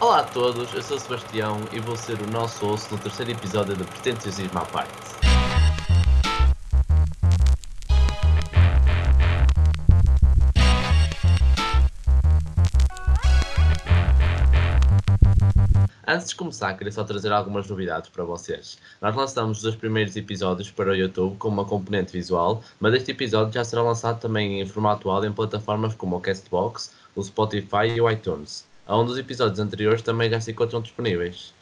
Olá a todos, eu sou o Sebastião e vou ser o nosso host no terceiro episódio de Pretenciosismo à Parte. Antes de começar, queria só trazer algumas novidades para vocês. Nós lançamos os dois primeiros episódios para o YouTube com uma componente visual, mas este episódio já será lançado também em formato áudio em plataformas como o Castbox, o Spotify e o iTunes, onde os episódios anteriores também já se encontram disponíveis.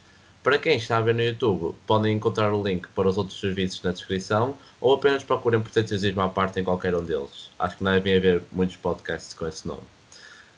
Para quem está a ver no YouTube, podem encontrar o link para os outros serviços na descrição ou apenas procurem Pretenciosismo à parte em qualquer um deles. Acho que não devem haver muitos podcasts com esse nome.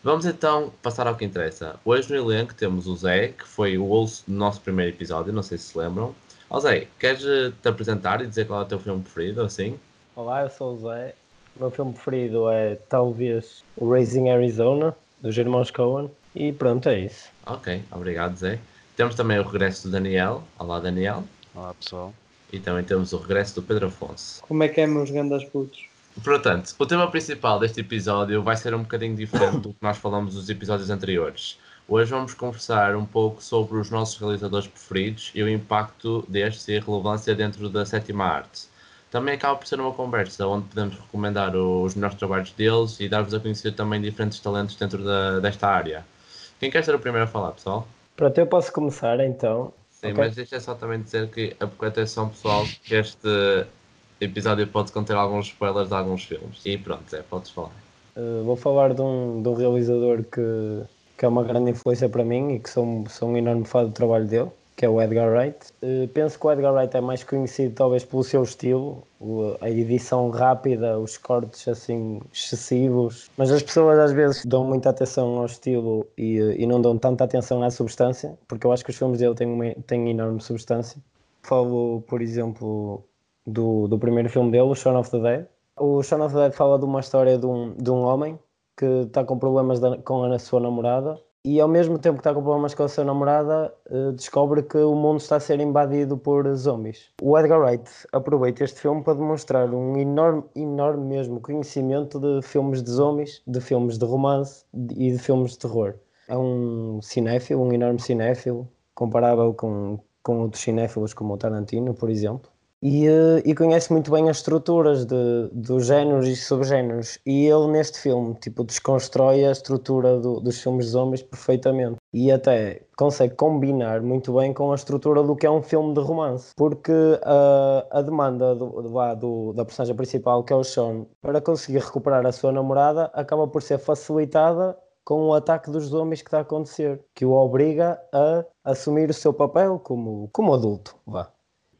Vamos então passar ao que interessa. Hoje no elenco temos o Zé, que foi o host do nosso primeiro episódio, não sei se se lembram. Ó Zé, queres eh, te apresentar e dizer qual é o teu filme preferido, assim? Olá, eu sou o Zé. O meu filme preferido é talvez o Raising Arizona, dos irmãos Coen. E pronto, é isso. Ok, obrigado Zé. Temos também o regresso do Daniel. Olá Daniel. Olá pessoal. E também temos o regresso do Pedro Afonso. Como é que é, meus grandes putos? Portanto, o tema principal deste episódio vai ser um bocadinho diferente do que nós falamos nos episódios anteriores. Hoje vamos conversar um pouco sobre os nossos realizadores preferidos e o impacto destes e a relevância dentro da sétima arte. Também acaba por ser uma conversa onde podemos recomendar os melhores trabalhos deles e dar-vos a conhecer também diferentes talentos dentro da, desta área. Quem quer ser o primeiro a falar, pessoal? Pronto, eu posso começar então. Sim, Ok. mas deixa só também dizer que a atenção pessoal que este episódio pode conter alguns spoilers de alguns filmes. E pronto, Zé, podes falar. Uh, vou falar de um, de um realizador que, que é uma grande influência para mim e que sou, sou um enorme fã do trabalho dele, que é o Edgar Wright. Uh, penso que o Edgar Wright é mais conhecido talvez pelo seu estilo, o- a edição rápida, os cortes assim excessivos, mas as pessoas às vezes dão muita atenção ao estilo e, e não dão tanta atenção à substância, porque eu acho que os filmes dele têm, uma, têm enorme substância. Falo, por exemplo, do, do primeiro filme dele, o Shaun of the Dead. O Shaun of the Dead fala de uma história de um, de um homem que está com problemas da- com a sua namorada e ao mesmo tempo que está com problemas com a sua namorada eh, descobre que o mundo está a ser invadido por zombies. O Edgar Wright aproveita este filme para demonstrar um enorme, enorme mesmo conhecimento de filmes de zombies, de filmes de romance e de filmes de terror. É um cinéfilo, um enorme cinéfilo, comparável com, com outros cinéfilos como o Tarantino, por exemplo e, eh, e conhece muito bem as estruturas de, dos géneros e subgéneros. E ele, neste filme, tipo, desconstrói a estrutura do- dos filmes de zombies perfeitamente. E até consegue combinar muito bem com a estrutura do que é um filme de romance. Porque a, a demanda do, do- do- da personagem principal, que é o Sean, para conseguir recuperar a sua namorada, acaba por ser facilitada com o ataque dos zombies que está a acontecer, que o obriga a assumir o seu papel como, como adulto. Vá.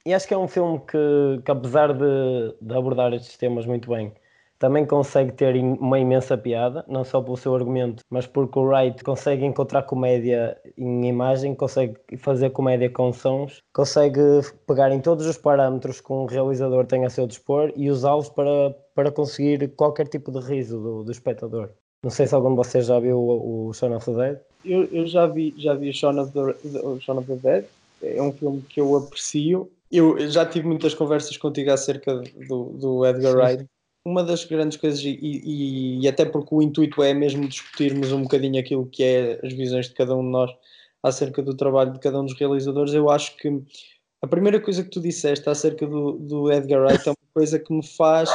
E acho que é um filme que, que apesar de, de abordar estes temas muito bem, também consegue ter uma imensa piada, não só pelo seu argumento, mas porque o Wright consegue encontrar comédia em imagem, consegue fazer comédia com sons, consegue pegar em todos os parâmetros que um realizador tem a seu dispor e usá-los para, para conseguir qualquer tipo de riso do, do espectador. Não sei se algum de vocês já viu o, o Shaun of the Dead. Eu, eu já vi, já vi Shaun of, the, Shaun of the Dead, é um filme que eu aprecio. Eu já tive muitas conversas contigo acerca do, do Edgar Sim, Wright. Uma das grandes coisas, e, e, e até porque o intuito é mesmo discutirmos um bocadinho aquilo que é as visões de cada um de nós acerca do trabalho de cada um dos realizadores, eu acho que a primeira coisa que tu disseste acerca do, do Edgar Wright é uma coisa que me faz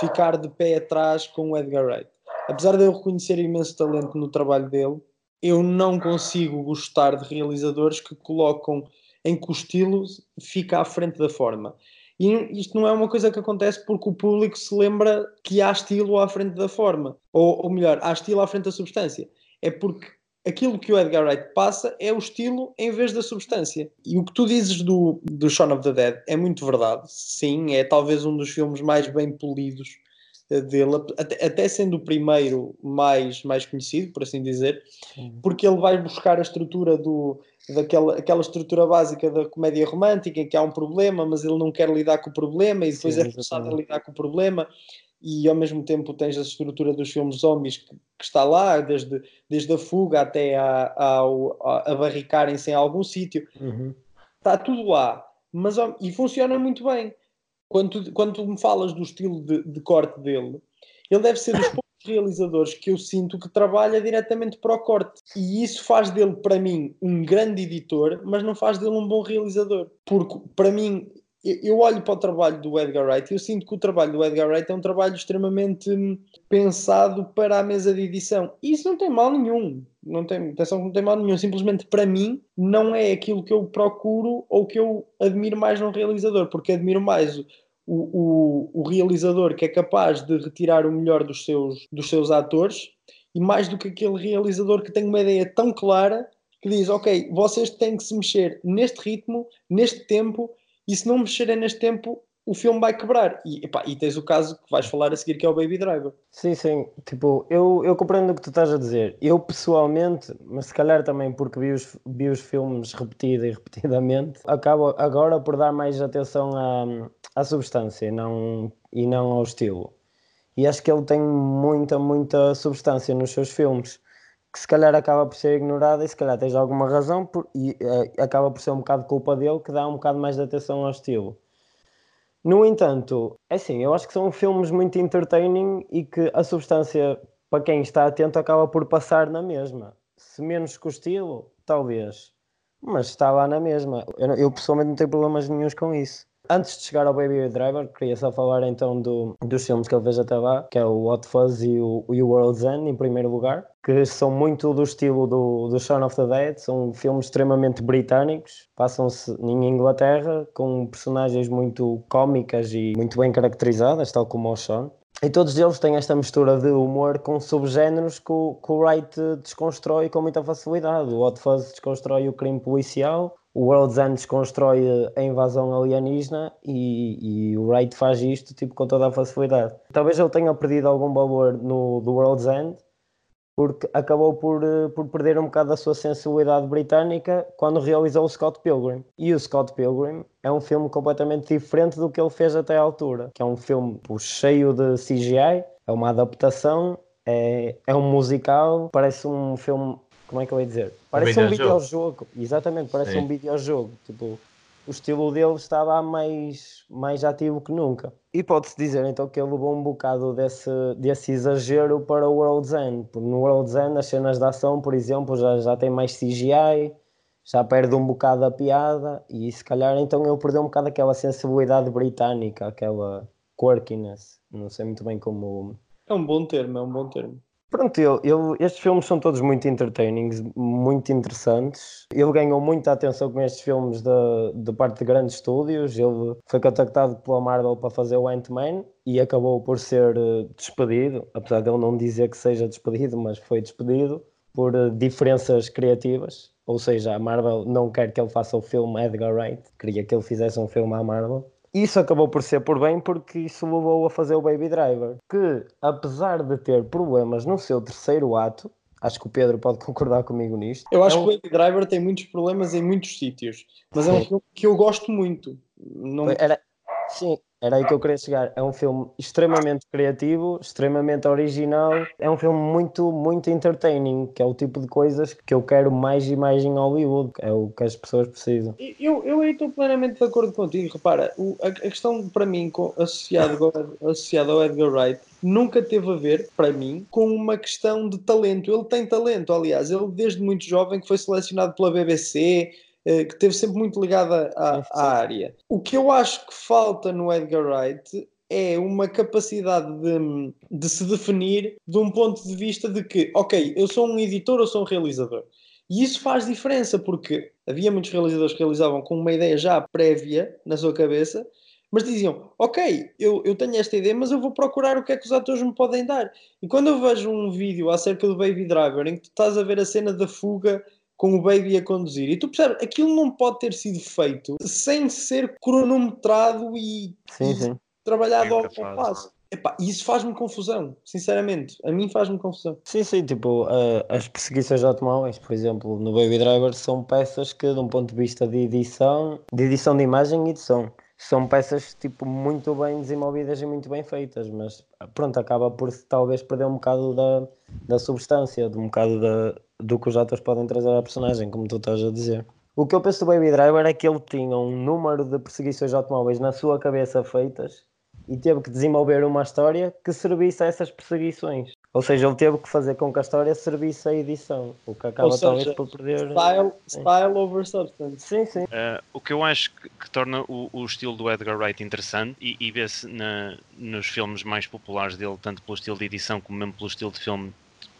ficar de pé atrás com o Edgar Wright. Apesar de eu reconhecer imenso talento no trabalho dele, eu não consigo gostar de realizadores que colocam em que o estilo fica à frente da forma. E isto não é uma coisa que acontece porque o público se lembra que há estilo à frente da forma. Ou, ou melhor, há estilo à frente da substância. É porque aquilo que o Edgar Wright passa é o estilo em vez da substância. E o que tu dizes do, do Shaun of the Dead é muito verdade. Sim, é talvez um dos filmes mais bem polidos eh, dele, até, até sendo o primeiro mais, mais conhecido, por assim dizer, porque ele vai buscar a estrutura do, daquela aquela estrutura básica da comédia romântica em que há um problema, mas ele não quer lidar com o problema e depois Sim, é forçado a lidar com o problema e ao mesmo tempo tens a estrutura dos filmes zombies que, que está lá, desde, desde a fuga até a, a, a barricarem-se em algum sítio Uhum. está tudo lá, mas e funciona muito bem. Quando tu, quando tu me falas do estilo de, de corte dele, ele deve ser dos realizadores que eu sinto que trabalha diretamente para o corte. E isso faz dele, para mim, um grande editor, mas não faz dele um bom realizador. Porque, para mim, eu olho para o trabalho do Edgar Wright e eu sinto que o trabalho do Edgar Wright é um trabalho extremamente hum, pensado para a mesa de edição. E isso não tem mal nenhum. Não tem, atenção não tem mal nenhum. Simplesmente para mim não é aquilo que eu procuro ou que eu admiro mais num realizador, porque admiro mais o, o, realizador que é capaz de retirar o melhor dos seus, dos seus atores e mais do que aquele realizador que tem uma ideia tão clara que diz, ok, vocês têm que se mexer neste ritmo, neste tempo e se não mexerem neste tempo, o filme vai quebrar. E, epá, e tens o caso que vais falar a seguir, que é o Baby Driver. Sim, sim. Tipo, eu, eu compreendo o que tu estás a dizer. Eu pessoalmente, mas se calhar também porque vi os, vi os filmes repetido e repetidamente, acabo agora por dar mais atenção à, à substância e não, e não ao estilo. E acho que ele tem muita, muita substância nos seus filmes que se calhar acaba por ser ignorada e se calhar tens alguma razão por, e uh, acaba por ser um bocado culpa dele que dá um bocado mais de atenção ao estilo. No entanto, é assim, eu acho que são filmes muito entertaining e que a substância, para quem está atento, acaba por passar na mesma. Se menos que o estilo, talvez. Mas está lá na mesma. Eu, eu pessoalmente não tenho problemas nenhums com isso. Antes de chegar ao Baby Driver, queria só falar então do, dos filmes que ele fez até lá, que é o Hot Fuzz e o, e o World's End, em primeiro lugar, que são muito do estilo do, do Shaun of the Dead, são filmes extremamente britânicos, passam-se em Inglaterra, com personagens muito cómicas e muito bem caracterizadas, tal como o Shaun. E todos eles têm esta mistura de humor com subgéneros que o, que o Wright desconstrói com muita facilidade. O Hot Fuzz desconstrói o crime policial, o World's End desconstrói a invasão alienígena e, e, o Wright faz isto tipo, com toda a facilidade. Talvez ele tenha perdido algum valor no do World's End porque acabou por, eh, por perder um bocado da sua sensibilidade britânica quando realizou o Scott Pilgrim. E o Scott Pilgrim é um filme completamente diferente do que ele fez até à altura, que é um filme cheio de CGI, é uma adaptação, é, é um musical, parece um filme como é que eu ia dizer? Parece um, um videojogo. Exatamente, parece Sim. um videojogo. Tipo, o estilo dele estava mais, mais ativo que nunca. E pode-se dizer então que ele levou um bocado desse, desse exagero para o World's End. Porque no World's End as cenas de ação, por exemplo, já, já tem mais CGI, já perde um bocado a piada e se calhar então ele perdeu um bocado aquela sensibilidade britânica, aquela quirkiness. Não sei muito bem como. É um bom termo, é um bom termo. Pronto, ele, ele, estes filmes são todos muito entertaining, muito interessantes. Ele ganhou muita atenção com estes filmes de, de parte de grandes estúdios. Ele foi contactado pela Marvel para fazer o Ant-Man e acabou por ser eh, despedido, apesar de ele não dizer que seja despedido, mas foi despedido por eh, diferenças criativas. Ou seja, a Marvel não quer que ele faça o filme Edgar Wright, queria que ele fizesse um filme à Marvel. Isso acabou por ser por bem porque isso levou a fazer o Baby Driver, que apesar de ter problemas no seu terceiro ato, acho que o Pedro pode concordar comigo nisto. Eu acho é um... que o Baby Driver tem muitos problemas em muitos sítios, mas é um filme que eu gosto muito. Não... Era... Sim, era aí que eu queria chegar. É um filme extremamente criativo, extremamente original. É um filme muito, muito entertaining, que é o tipo de coisas que eu quero mais e mais em Hollywood. É o que as pessoas precisam. Eu, eu aí estou plenamente de acordo contigo. Repara, o, a, a, questão para mim associada associado ao Edgar Wright nunca teve a ver, para mim, com uma questão de talento. Ele tem talento, aliás, ele desde muito jovem que foi selecionado pela BBC que esteve sempre muito ligada à, à, área. O que eu acho que falta no Edgar Wright é uma capacidade de, de se definir de um ponto de vista de que, ok, eu sou um editor ou sou um realizador. E isso faz diferença, porque havia muitos realizadores que realizavam com uma ideia já prévia na sua cabeça, mas diziam, ok, eu, eu tenho esta ideia, mas eu vou procurar o que é que os atores me podem dar. E quando eu vejo um vídeo acerca do Baby Driver, em que tu estás a ver a cena da fuga com o baby a conduzir. E tu percebes, aquilo não pode ter sido feito sem ser cronometrado e, sim, sim. trabalhado ao, ao passo. Epá, isso faz-me confusão, sinceramente. A mim faz-me confusão. Sim, sim, tipo, uh, as perseguições de automóveis, por exemplo, no Baby Driver, são peças que, de um ponto de vista de edição, de edição de imagem e de som, são peças tipo muito bem desenvolvidas e muito bem feitas, mas pronto, acaba por talvez perder um bocado da, da substância, de um bocado da, do que os atores podem trazer à personagem, como tu estás a dizer. O que eu penso do Baby Driver é que ele tinha um número de perseguições de automóveis na sua cabeça feitas e teve que desenvolver uma história que servisse a essas perseguições. Ou seja, ele teve que fazer com que a história servisse à edição, o que acaba seja, talvez por perder. Style, style over substance. Sim, sim. Uh, o que eu acho que, que torna o, o, estilo do Edgar Wright interessante e, e vê-se nos filmes mais populares dele, tanto pelo estilo de edição como mesmo pelo estilo de filme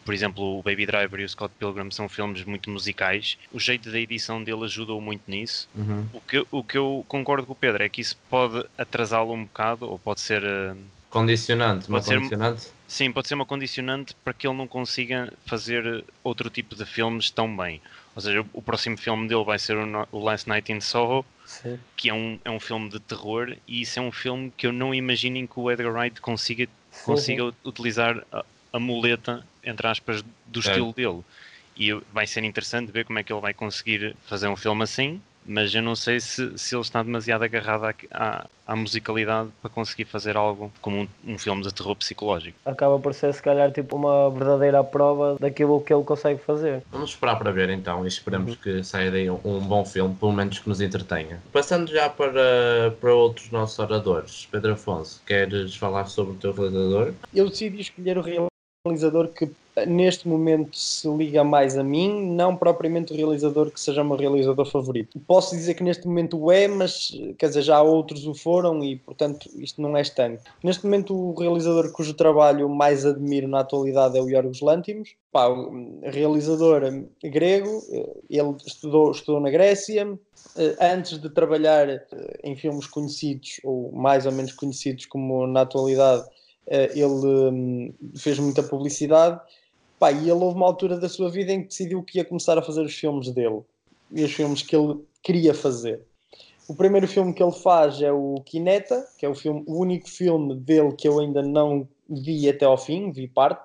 por exemplo, o Baby Driver e o Scott Pilgrim são filmes muito musicais. O jeito da edição dele ajudou muito nisso. Uhum. O, que, o que eu concordo com o Pedro é que isso pode atrasá-lo um bocado, ou pode ser. Uh, condicionante, uma ser, condicionante? Sim, pode ser uma condicionante para que ele não consiga fazer outro tipo de filmes tão bem. Ou seja, o, próximo filme dele vai ser o, Last Night in Soho, sim. que é um, é um filme de terror, e isso é um filme que eu não imagino que o Edgar Wright consiga, consiga utilizar a, a muleta entre aspas, do estilo dele. E vai ser interessante ver como é que ele vai conseguir fazer um filme assim, mas eu não sei se, se ele está demasiado agarrado à, à, à musicalidade para conseguir fazer algo como um, um, filme de terror psicológico. Acaba por ser, se calhar, tipo uma verdadeira prova daquilo que ele consegue fazer. Vamos esperar para ver então e esperemos uhum. que saia daí um, um, bom filme, pelo menos que nos entretenha. Passando já para, para outros nossos oradores, Pedro Afonso, queres falar sobre o teu realizador? Eu decidi escolher o realizador que neste momento se liga mais a mim, não propriamente o realizador que seja o meu realizador favorito. Posso dizer que neste momento o é, mas quer dizer, já outros o foram e portanto isto não é estanque. Neste momento o realizador cujo trabalho mais admiro na atualidade é o Yorgos Lantimos. Pá, realizador grego, ele estudou, estudou na Grécia, antes de trabalhar em filmes conhecidos ou mais ou menos conhecidos como na atualidade ele hum, fez muita publicidade Pá, e ele houve uma altura da sua vida em que decidiu que ia começar a fazer os filmes dele e os filmes que ele queria fazer. O primeiro filme que ele faz é o Kineta, que é o, filme, o único filme dele que eu ainda não vi até ao fim, vi parte,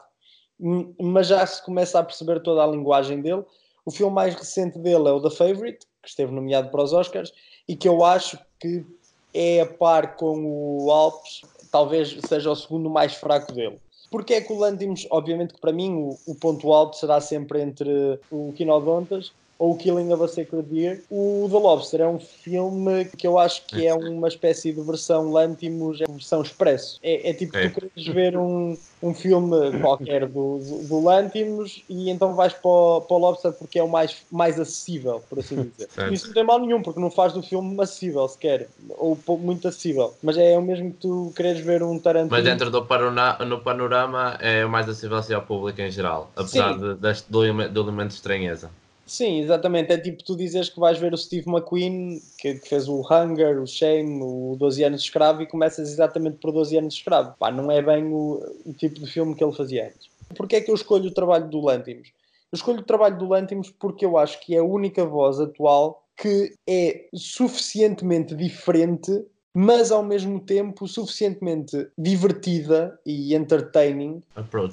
mas já se começa a perceber toda a linguagem dele. O filme mais recente dele é o The Favorite, que esteve nomeado para os Oscars, e que eu acho que é a par com o Alpes, talvez seja o segundo mais fraco dele. Porque é que o Lantimos, obviamente que para mim o, o ponto alto será sempre entre o Quinodontas ou o Killing of a Sacred Deer. O The Lobster é um filme que eu acho que é uma espécie de versão Lantimos, é versão expresso. É, é tipo, é. tu queres ver um, um filme qualquer do, do Lantimos e então vais para o, para o Lobster porque é o mais, mais acessível, por assim dizer. Isso não tem mal nenhum, porque não faz do filme acessível sequer, ou muito acessível. Mas é o mesmo que tu queres ver um Tarantino. Mas dentro do panorama, no panorama é o mais acessível assim ao público em geral, apesar de, deste, do, do elemento de estranheza. Sim, exatamente. É tipo tu dizes que vais ver o Steve McQueen, que, que, fez o Hunger, o Shame, o 12 anos de escravo, e começas exatamente por 12 anos de escravo. Pá, não é bem o, o tipo de filme que ele fazia antes. Porquê é que eu escolho o trabalho do Lantimos? Eu escolho o trabalho do Lantimos porque eu acho que é a única voz atual que é suficientemente diferente mas ao mesmo tempo suficientemente divertida e entertaining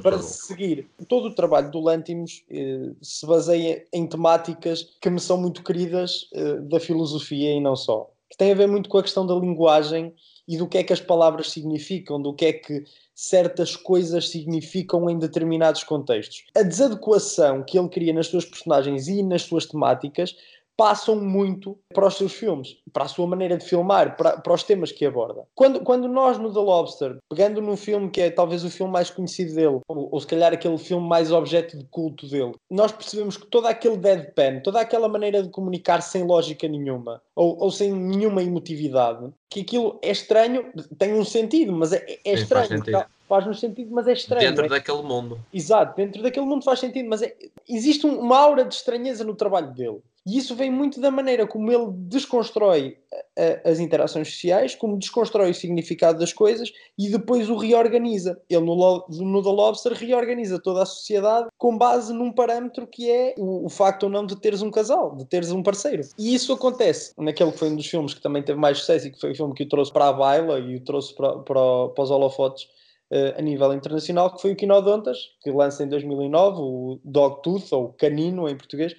para seguir. Todo o trabalho do Lantimos eh, se baseia em temáticas que me são muito queridas eh, da filosofia e não só. Que tem a ver muito com a questão da linguagem e do que é que as palavras significam, do que é que certas coisas significam em determinados contextos. A desadequação que ele cria nas suas personagens e nas suas temáticas passam muito para os seus filmes, para a sua maneira de filmar, para, para os temas que aborda. Quando, quando nós no The Lobster, pegando num filme que é talvez o filme mais conhecido dele, ou, ou se calhar aquele filme mais objeto de culto dele, nós percebemos que todo aquele deadpan, toda aquela maneira de comunicar sem lógica nenhuma, ou, ou sem nenhuma emotividade, que aquilo é estranho, tem um sentido, mas é, é Sim, estranho. Faz, faz no sentido, mas é estranho. Dentro é? daquele mundo. Exato, dentro daquele mundo faz sentido, mas é... existe uma aura de estranheza no trabalho dele. E isso vem muito da maneira como ele desconstrói a, as interações sociais, como desconstrói o significado das coisas e depois o reorganiza. Ele no, no The Lobster reorganiza toda a sociedade com base num parâmetro que é o, o, facto ou não de teres um casal, de teres um parceiro. E isso acontece naquele que foi um dos filmes que também teve mais sucesso e que foi o filme que o trouxe para a baila e o trouxe para, para, para os holofotes uh, a nível internacional, que foi o Quinodontas, que lança em 2009, o Dogtooth, ou Canino em português,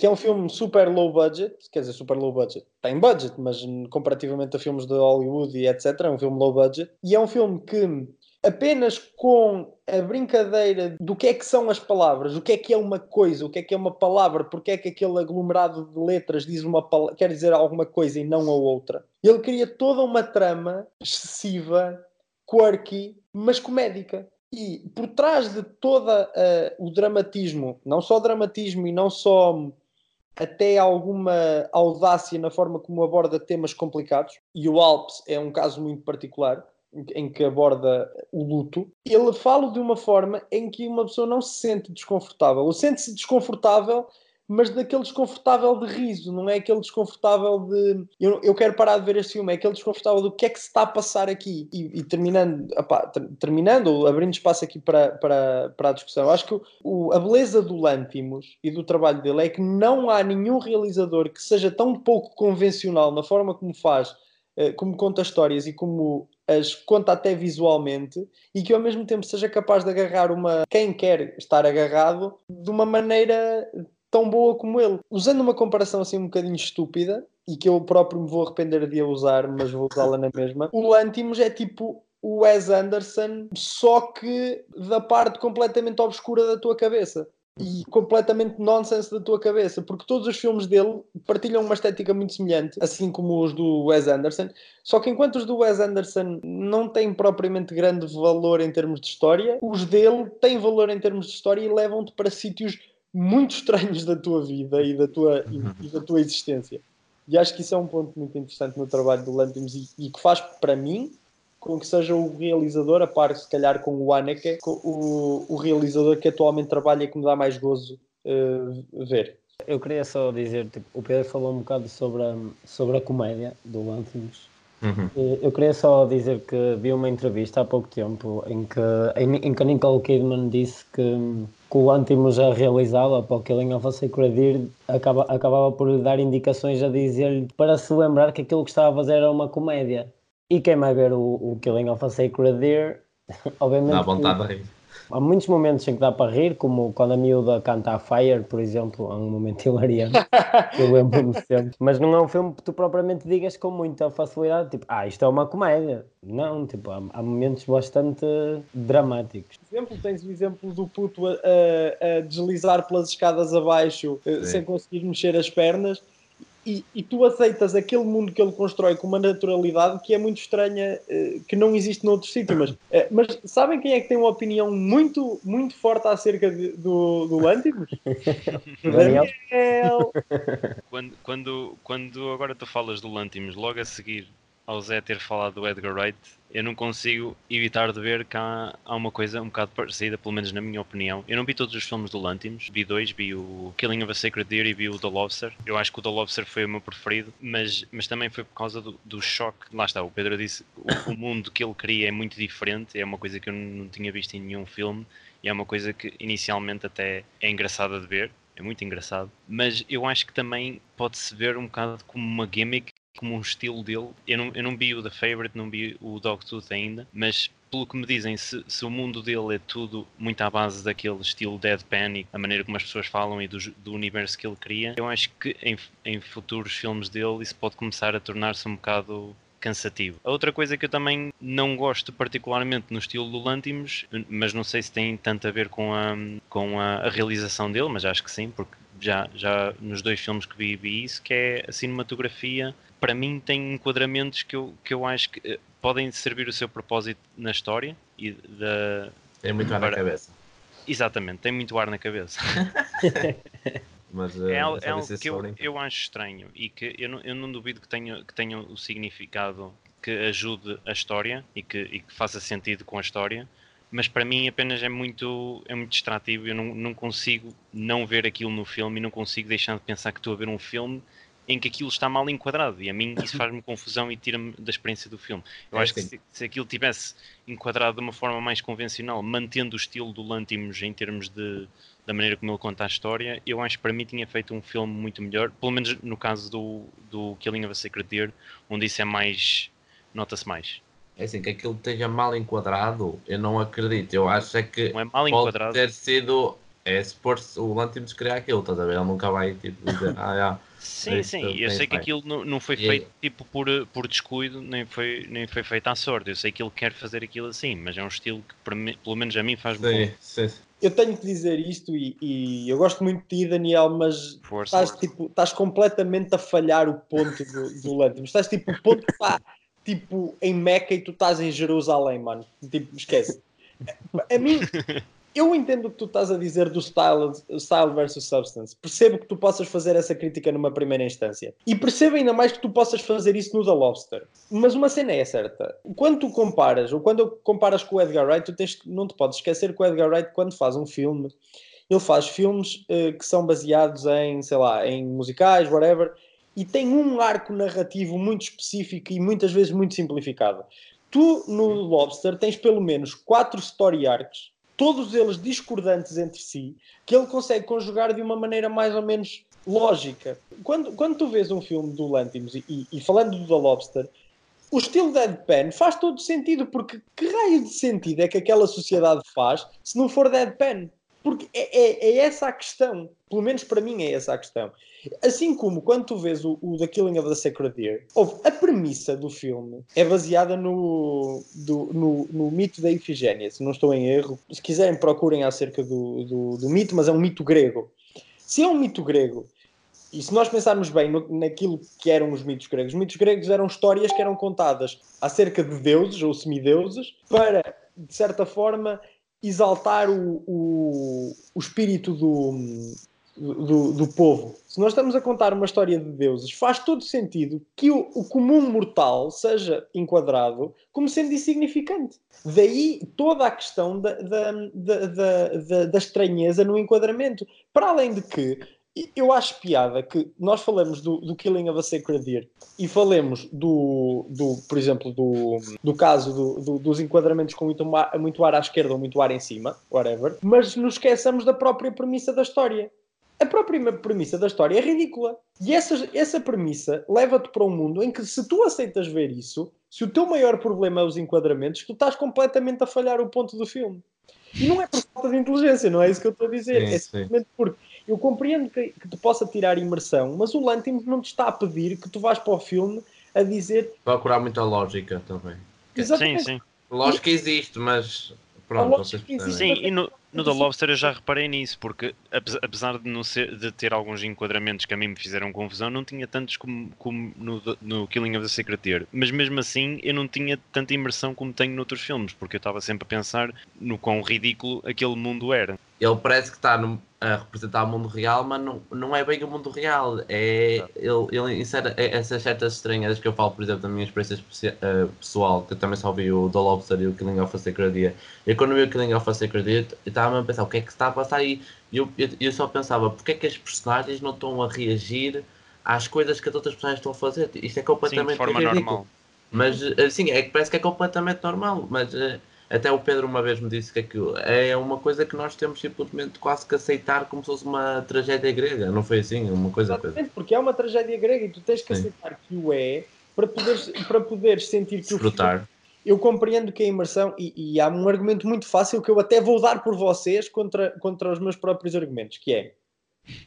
que é um filme super low budget, quer dizer, super low budget, tem budget, mas comparativamente a filmes de Hollywood e etc, é um filme low budget, e é um filme que apenas com a brincadeira do que é que são as palavras, o que é que é uma coisa, o que é que é uma palavra, porque é que aquele aglomerado de letras diz uma quer dizer alguma coisa e não a outra. Ele cria toda uma trama excessiva, quirky, mas comédica. E por trás de todo uh, o dramatismo, não só dramatismo e não só até alguma audácia na forma como aborda temas complicados, e o Alps é um caso muito particular, em que aborda o luto, ele fala de uma forma em que uma pessoa não se sente desconfortável, ou sente-se desconfortável mas daquele desconfortável de riso, não é aquele desconfortável de eu, eu quero parar de ver este filme, é aquele desconfortável do que é que se está a passar aqui. E, e terminando, opá, terminando, ou abrindo espaço aqui para, para, para a discussão, acho que o, a beleza do Lantimos e do trabalho dele é que não há nenhum realizador que seja tão pouco convencional na forma como faz, eh, como conta histórias e como as conta até visualmente e que ao mesmo tempo seja capaz de agarrar uma quem quer estar agarrado de uma maneira tão boa como ele. Usando uma comparação assim um bocadinho estúpida, e que eu próprio me vou arrepender de a usar, mas vou usá-la na mesma, o Lantimos é tipo o Wes Anderson, só que da parte completamente obscura da tua cabeça. E completamente nonsense da tua cabeça, porque todos os filmes dele partilham uma estética muito semelhante, assim como os do Wes Anderson. Só que enquanto os do Wes Anderson não têm propriamente grande valor em termos de história, os dele têm valor em termos de história e levam-te para sítios muito estranhos da tua vida e da tua, e, e, da tua existência. E acho que isso é um ponto muito interessante no trabalho do Lantimos e, e, que faz, para mim, com que seja o realizador, a par se calhar com o Anneke, o, o realizador que atualmente trabalha e que me dá mais gozo uh, ver. Eu queria só dizer, tipo, o Pedro falou um bocado sobre a, sobre a comédia do Lantimos Uhum. Eu queria só dizer que vi uma entrevista há pouco tempo em que, em, em que a Nicole Kidman disse que, que o Antimos a realizá-la para o Killing of a Sacred Deer acaba, acabava por lhe dar indicações a dizer-lhe para se lembrar que aquilo que estava a fazer era uma comédia. E quem vai ver o, o Killing of a Sacred Deer, obviamente. Dá vontade de rir. Há muitos momentos em que dá para rir, como quando a miúda canta a Fire, por exemplo, há um momento hilariante, eu lembro-me sempre. Mas não é um filme que tu propriamente digas com muita facilidade, tipo, ah, isto é uma comédia. Não, tipo, há, há momentos bastante dramáticos. Por exemplo, tens o exemplo do puto a, a, a deslizar pelas escadas abaixo eh, sem conseguir mexer as pernas e, e, tu aceitas aquele mundo que ele constrói com uma naturalidade que é muito estranha, eh, que não existe noutros sítios. Mas, eh, mas sabem quem é que tem uma opinião muito, muito forte acerca de, do, do Lântimos? Daniel. quando, quando, quando agora tu falas do Lântimos, logo a seguir ao Zé ter falado do Edgar Wright, eu não consigo evitar de ver que há, há, uma coisa um bocado parecida, pelo menos na minha opinião. Eu não vi todos os filmes do Lantimos, vi dois, vi o Killing of a Sacred Deer e vi o The Lobster. Eu acho que o The Lobster foi o meu preferido, mas, mas também foi por causa do, do choque. Lá está, o Pedro disse o, o mundo que ele cria é muito diferente, é uma coisa que eu não, não tinha visto em nenhum filme e é uma coisa que inicialmente até é engraçada de ver, é muito engraçado, mas eu acho que também pode-se ver um bocado como uma gimmick como um estilo dele. Eu não, eu não vi o The Favorite, não vi o Dogtooth ainda, mas pelo que me dizem, se, se, o mundo dele é tudo muito à base daquele estilo deadpan e a maneira como as pessoas falam e do, do universo que ele cria, eu acho que em, em futuros filmes dele isso pode começar a tornar-se um bocado cansativo. A outra coisa que eu também não gosto particularmente no estilo do Lantimos, mas não sei se tem tanto a ver com a, com a, a realização dele, mas acho que sim, porque já, já nos dois filmes que vi, vi isso, que é a cinematografia. Para mim tem enquadramentos que eu, que eu acho que eh, podem servir o seu propósito na história e da tem muito ar para... na cabeça. exatamente tem muito ar na cabeça Mas, uh, é, algo, é algo que eu, eu acho estranho e que eu não, eu não duvido que tenha, que tenha o significado que ajude a história e que, e que faça sentido com a história mas para mim apenas é muito é muito distrativo. Eu não, não consigo não ver aquilo no filme e não consigo deixar de pensar que estou a ver um filme em que aquilo está mal enquadrado. E a mim isso faz-me confusão e tira-me da experiência do filme. Eu é acho que se, se, aquilo tivesse enquadrado de uma forma mais convencional, mantendo o estilo do Lantimos em termos de da maneira como ele conta a história, eu acho que para mim tinha feito um filme muito melhor, pelo menos no caso do, do Killing of a Sacred Deer, onde isso é mais. nota-se mais. É assim, que aquilo esteja mal enquadrado, eu não acredito. Eu acho é que não é mal pode enquadrado. ter sido. É se o Lantimos criar aquilo, estás a ver? Ele nunca vai tipo, dizer, ah, Sim, sim, eu sei que aquilo não, não foi feito tipo por, por descuido, nem foi, nem foi feito à sorte. Eu sei que ele quer fazer aquilo assim, mas é um estilo que mim, pelo menos a mim faz-me sim, sim. Eu tenho que dizer isto e, e, eu gosto muito de ti, Daniel, mas Força. estás, tipo, estás completamente a falhar o ponto do, do Lantimos. Estás tipo, o ponto está tipo em Meca e tu estás em Jerusalém, mano. Tipo, esquece. A mim, eu entendo o que tu estás a dizer do style, style versus substance. Percebo que tu possas fazer essa crítica numa primeira instância. E percebo ainda mais que tu possas fazer isso no The Lobster. Mas uma cena é certa. Quando tu comparas, ou quando comparas com o Edgar Wright, tu tens, não te podes esquecer que o Edgar Wright, quando faz um filme, ele faz filmes uh, que são baseados em, sei lá, em musicais, whatever, e tem um arco narrativo muito específico e muitas vezes muito simplificado. Tu, no Lobster, tens pelo menos quatro story arcs todos eles discordantes entre si, que ele consegue conjugar de uma maneira mais ou menos lógica. Quando, quando tu vês um filme do Lantimos e, e, e falando do The Lobster, o estilo deadpan faz todo sentido, porque que raio de sentido é que aquela sociedade faz se não for deadpan? Porque é, é, é, essa a questão. Pelo menos para mim é essa a questão. Assim como quando tu vês o, o The Killing of the Sacred Deer, a premissa do filme é baseada no, do, no, no, mito da Ifigénia, se não estou em erro. Se quiserem, procurem acerca do, do, do, mito, mas é um mito grego. Se é um mito grego, e se nós pensarmos bem no, naquilo que eram os mitos gregos, os mitos gregos eram histórias que eram contadas acerca de deuses ou semideuses para, de certa forma, exaltar o, o, o espírito do, do, do, povo. Se nós estamos a contar uma história de deuses, faz todo sentido que o, o, comum mortal seja enquadrado como sendo insignificante. Daí toda a questão da, da, da, da, da estranheza no enquadramento. Para além de que eu acho piada que nós falamos do, do Killing of a Sacred Deer e falemos do, do por exemplo, do, do caso do, do, dos enquadramentos com muito, muito ar à esquerda ou muito ar em cima, whatever, mas nos esqueçamos da própria premissa da história. A própria premissa da história é ridícula. E essa, essa premissa leva-te para um mundo em que, se tu aceitas ver isso, se o teu maior problema é os enquadramentos, tu estás completamente a falhar o ponto do filme. E não é por falta de inteligência, não é isso que eu estou a dizer. Sim, é simplesmente sim. porque eu compreendo que, que te possa tirar imersão, mas o Lantim não te está a pedir que tu vás para o filme a dizer. Procurar muita lógica também. Exatamente. Sim, sim. Lógica existe, mas pronto, vocês. Sim, e no, no The Lobster eu já reparei nisso, porque apesar de, não ser, de ter alguns enquadramentos que a mim me fizeram confusão, não tinha tantos como, como no, no Killing of the Sacred Deer. Mas mesmo assim eu não tinha tanta imersão como tenho noutros filmes, porque eu estava sempre a pensar no quão ridículo aquele mundo era. Ele parece que está no, a representar o mundo real, mas não, não é bem o mundo real. É, ele, ele insere essas certas estranhas que eu falo, por exemplo, da minha experiência uh, pessoal, que eu também só vi o The Lobster e o Killing of a Sacred Deer. E quando vi o Killing of a Sacred Deer, eu estava a pensar o que é que está a passar. E eu, eu, eu, só pensava, porque é que as personagens não estão a reagir às coisas que as outras personagens estão a fazer? Isto é completamente Sim, de forma ridículo. normal. Mas, assim, é que parece que é completamente normal, mas... Uh, até o Pedro uma vez me disse que aquilo é uma coisa que nós temos simplesmente quase que aceitar como se fosse uma tragédia grega, não foi assim? Uma coisa Exatamente, porque é uma tragédia grega e tu tens que Sim. aceitar que o é para poderes, para poderes sentir que Desfrutar. o filme, eu compreendo que a imersão, e, e, há um argumento muito fácil que eu até vou dar por vocês contra, contra os meus próprios argumentos, que é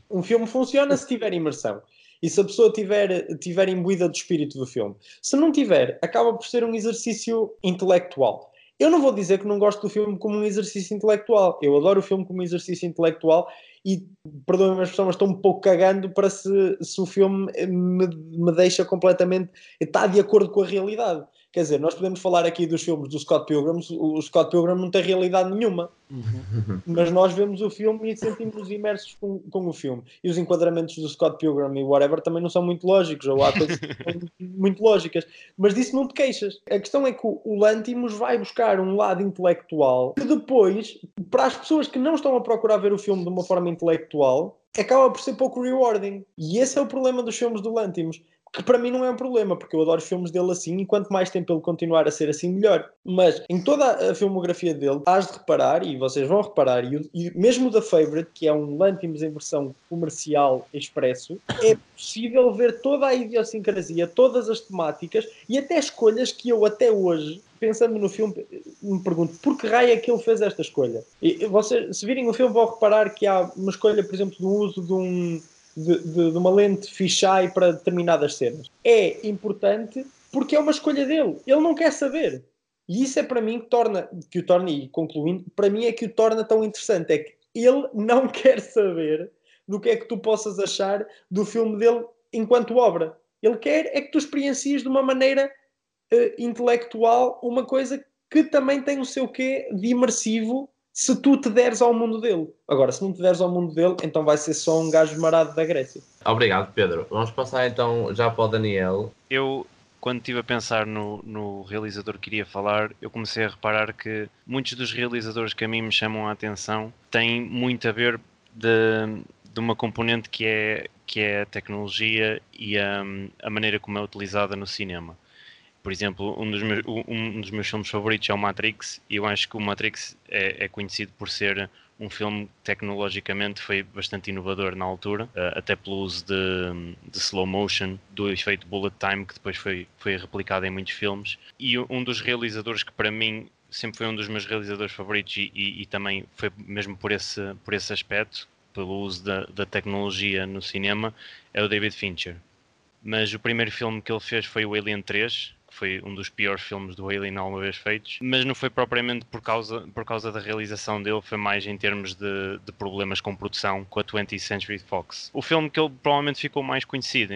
um filme funciona se tiver imersão. E se a pessoa tiver, tiver imbuída do espírito do filme. Se não tiver, acaba por ser um exercício intelectual. Eu não vou dizer que não gosto do filme como um exercício intelectual. Eu adoro o filme como um exercício intelectual e, perdoem-me as pessoas, estou um pouco cagando para se, se o filme me, me deixa completamente. está de acordo com a realidade. Quer dizer, nós podemos falar aqui dos filmes do Scott Pilgrim, o Scott Pilgrim não tem realidade nenhuma. Uhum. Mas nós vemos o filme e sentimos imersos com, com, o filme. E os enquadramentos do Scott Pilgrim e whatever também não são muito lógicos, ou há coisas muito lógicas. Mas disso não te queixas. A questão é que o, o Lantimos vai buscar um lado intelectual que depois, para as pessoas que não estão a procurar ver o filme de uma forma intelectual, acaba por ser pouco rewarding. E esse é o problema dos filmes do Lantimos que para mim não é um problema, porque eu adoro filmes dele assim e quanto mais tempo ele continuar a ser assim, melhor. Mas em toda a filmografia dele, has de reparar, e vocês vão reparar, e, e mesmo da Favorite, que é um Lantimos em versão comercial expresso, é possível ver toda a idiosincrasia, todas as temáticas e até escolhas que eu até hoje pensando no filme, me pergunto por que raio é que ele fez esta escolha? E vocês, se virem o filme, vão reparar que há uma escolha, por exemplo, do uso de um, de, de, de uma lente fisheye para determinadas cenas. É importante porque é uma escolha dele. Ele não quer saber. E isso é para mim que, torna, que o torna, e concluindo, para mim é que o torna tão interessante. É que ele não quer saber do que é que tu possas achar do filme dele enquanto obra. Ele quer é que tu experiencies de uma maneira uh, intelectual uma coisa que também tem o seu quê de imersivo se tu te deres ao mundo dele. Agora, se não te deres ao mundo dele, então vai ser só um gajo marado da Grécia. Obrigado, Pedro. Vamos passar então já para o Daniel. Eu, quando estive a pensar no, no realizador que iria falar, eu comecei a reparar que muitos dos realizadores que a mim me chamam a atenção têm muito a ver de, de uma componente que é, que é a tecnologia e a, a maneira como é utilizada no cinema. Por exemplo, um dos, meus, um dos meus filmes favoritos é o Matrix, e eu acho que o Matrix é, é conhecido por ser um filme que tecnologicamente foi bastante inovador na altura, eh, até pelo uso de, de, slow motion, do efeito bullet time, que depois foi, foi replicado em muitos filmes. E um dos realizadores que para mim sempre foi um dos meus realizadores favoritos e, e, e também foi mesmo por esse, por esse aspecto, pelo uso da, da tecnologia no cinema, é o David Fincher. Mas o primeiro filme que ele fez foi o Alien 3, que foi um dos piores filmes do Alien alguma vez feitos, mas não foi propriamente por causa, por causa da realização dele, foi mais em termos de, de problemas com produção com a 20th Century Fox. O filme que ele provavelmente ficou mais conhecido,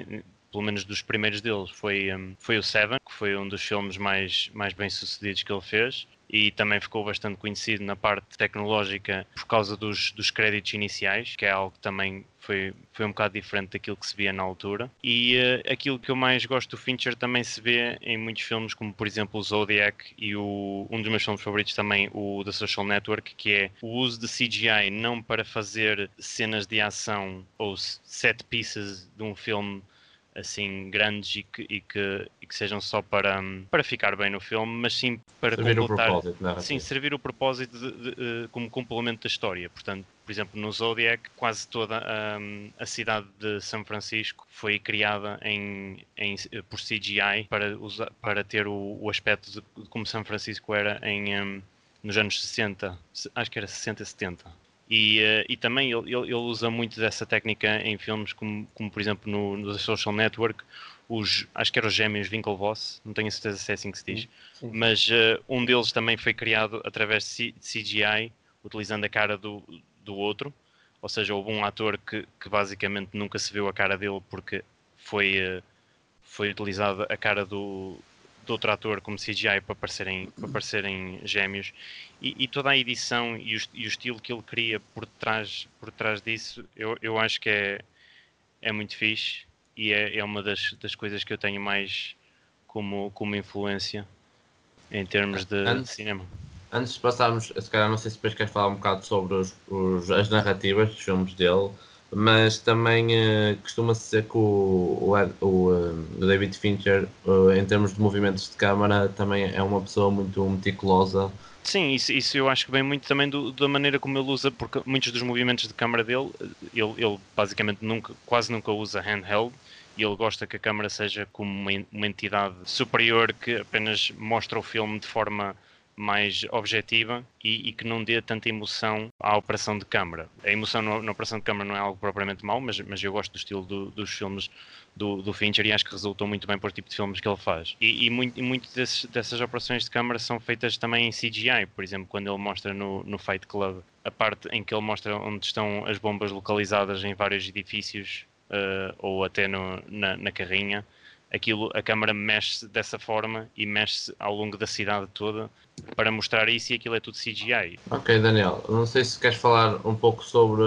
pelo menos dos primeiros deles, foi, um, foi o Seven, que foi um dos filmes mais, mais bem sucedidos que ele fez e também ficou bastante conhecido na parte tecnológica por causa dos, dos créditos iniciais, que é algo que também foi, foi um bocado diferente daquilo que se via na altura. E uh, aquilo que eu mais gosto do Fincher também se vê em muitos filmes, como por exemplo o Zodiac e o, um dos meus filmes favoritos também, o The Social Network, que é o uso de CGI não para fazer cenas de ação ou set pieces de um filme assim grandes e que, e que, e que sejam só para, para ficar bem no filme, mas sim para servir completar, o propósito, sim, servir o propósito de, de, de, como complemento da história. Portanto, por exemplo, no Zodiac, quase toda a, a cidade de São Francisco foi criada em, em, por CGI para, usar, para ter o, o aspecto de, como São Francisco era em, um, nos anos 60, acho que era 60, 70. E, uh, e também ele, ele, usa muito dessa técnica em filmes como, como por exemplo no, no Social Network, os, acho que eram os gêmeos Winklevoss, não tenho certeza se é assim que se diz, sim, mas uh, um deles também foi criado através de CGI, utilizando a cara do, do outro, ou seja, houve um ator que, que basicamente nunca se viu a cara dele porque foi, uh, foi utilizada a cara do, de outro ator como CGI para parecerem, para parecerem gêmeos. E, e, toda a edição e o, e o, estilo que ele cria por trás, por trás disso eu, eu acho que é, é muito fixe e é, é uma das, das coisas que eu tenho mais como, como influência em termos de antes, cinema. Antes de passarmos, se calhar não sei se depois queres falar um bocado sobre os, os, as narrativas dos filmes dele mas também uh, costuma-se dizer que o, o, o, uh, David Fincher, uh, em termos de movimentos de câmara, também é uma pessoa muito meticulosa. Sim, isso, isso eu acho que vem muito também do, da maneira como ele usa, porque muitos dos movimentos de câmara dele, ele, ele basicamente nunca, quase nunca usa handheld, e ele gosta que a câmara seja como uma, uma entidade superior que apenas mostra o filme de forma mais objetiva e, e, que não dê tanta emoção à operação de câmara. A emoção na, operação de câmara não é algo propriamente mau, mas, mas eu gosto do estilo do, dos filmes do, do Fincher e acho que resultou muito bem para o tipo de filmes que ele faz. E, e muito, muito dessas operações de câmara são feitas também em CGI, por exemplo, quando ele mostra no, no Fight Club a parte em que ele mostra onde estão as bombas localizadas em vários edifícios uh, ou até no, na, na carrinha aquilo, a câmara mexe dessa forma e mexe ao longo da cidade toda para mostrar isso e aquilo é tudo CGI. Ok, Daniel, não sei se queres falar um pouco sobre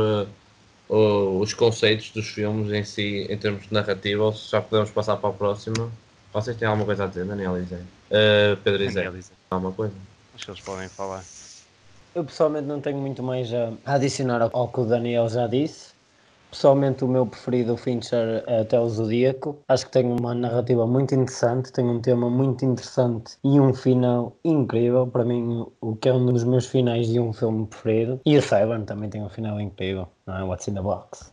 os conceitos dos filmes em si, em termos de narrativa, ou se já podemos passar para a próxima. Vocês têm alguma coisa a dizer, Daniel e Zé? Uh, Pedro e Zé, alguma coisa? Acho que eles podem falar. Eu pessoalmente não tenho muito mais a adicionar ao que o Daniel já disse. Pessoalmente, o meu preferido, o Fincher, é até o Zodíaco. Acho que tem uma narrativa muito interessante, tem um tema muito interessante e um final incrível. Para mim, o que é um dos meus finais de um filme preferido. E o Seven também tem um final incrível, não é? What's in the Box.